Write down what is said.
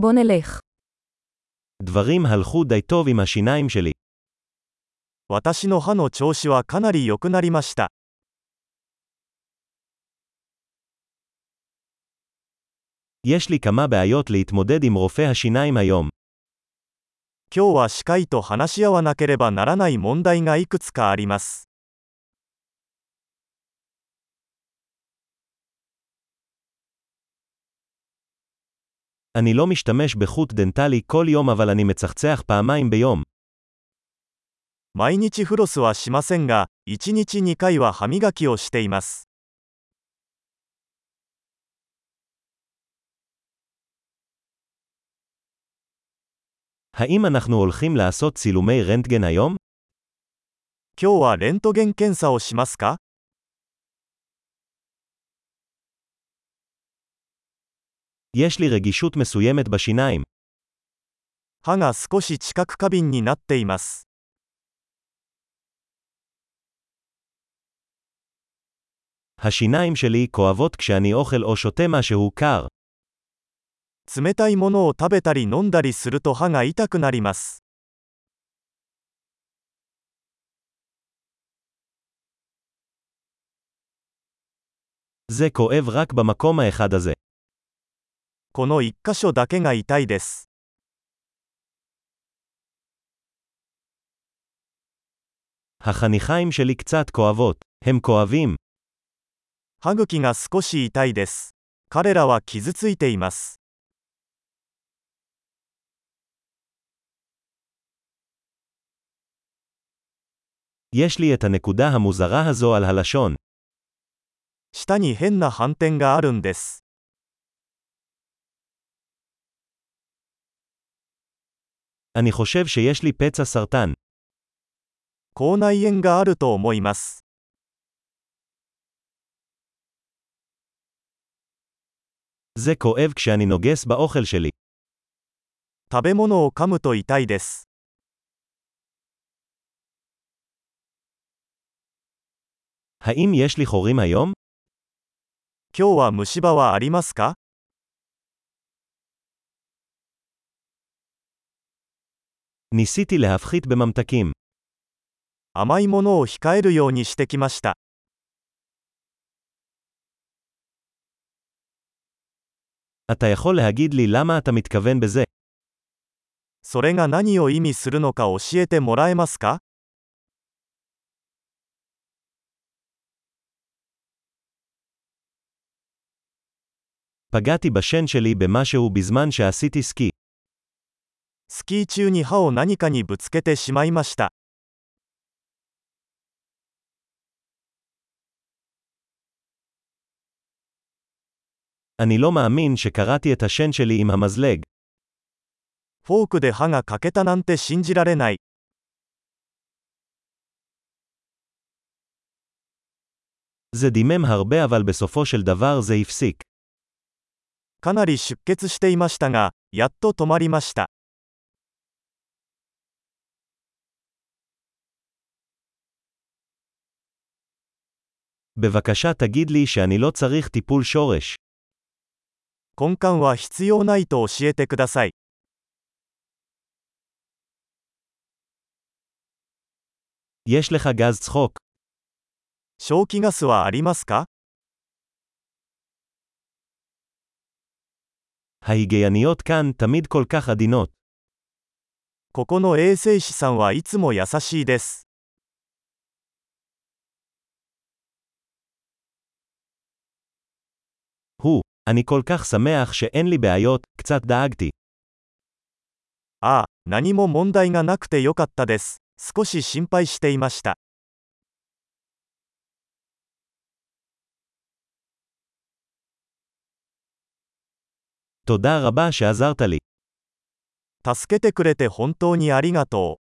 בוא נלך. דברים הלכו די טוב עם השיניים שלי. 私の歯の調子はかなり良くなりました。 יש לי כמה בעיות להתמודד עם רופא השיניים היום. 今日は歯科医と話し合わなければならない問題がいくつかあります。 אני לא משתמש בחוט דנטלי כל יום אבל אני מצחצח פעמיים ביום. 毎日フロスはしませんが、1日2回は歯磨きをしています。 האם אנחנו הולכים לעשות צילומי רנטגן היום? 今日はレントゲン検査をしますか יש לי רגישות מסוימת בשיניים. 歯が少し知覚過敏になっています。 השיניים שלי כואבות כשאני אוכל או שותה משהו קר. 冷たいものを食べたり飲んだりすると歯が痛くなります。 זה כואב רק במקום האחד הזה. この1箇所だけが痛いです。 החניכיים שלי קצת כואבות. הם כואבים. 歯茎が少し痛いです。彼らは傷ついています。 יש לי את הנקודה המוזרה הזו על הלשון. 舌に変な斑点があるんです。 אני חושב שיש לי פצע סרטן. 口内炎があると思います。 זה כואב כשאני נוגס באוכל שלי. 食べ物を噛むと痛いです。 האם יש לי חורים היום? 今日は虫歯はありますか ניסיתי להפחית בממתקים. 甘いものを控えるようにしてきました。 אתה יכול להגיד לי למה אתה מתכוון בזה? それが何を意味するのか教えてもらえますか פגעתי בשן שלי במשהו בזמן שעשיתי סקי. スキー中に歯を何かにぶつけてしまいました。 אני לא מאמין שקראתי את השן שלי עם המזלג. フォークで歯が欠けたなんて信じられない。 זה דימם הרבה אבל בסופו של דבר זה הפסיק. かなり出血していましたが、やっと止まりました。 בבקשה תגיד לי שאני לא צריך טיפול שורש. 根幹は必要ないと教えてください。 יש לך גז צחוק. 消気ガスはありますか ההיגייניות כאן תמיד כל כך עדינות. ここの衛生士さんはいつも優しいです。 הוא, אני כל כך שמח שאין לי בעיות, קצת דאגתי. ああ、何も問題がなくてよかったです。少し心配していました。 תודה רבה שעזרת לי. 助けてくれて本当にありがとう。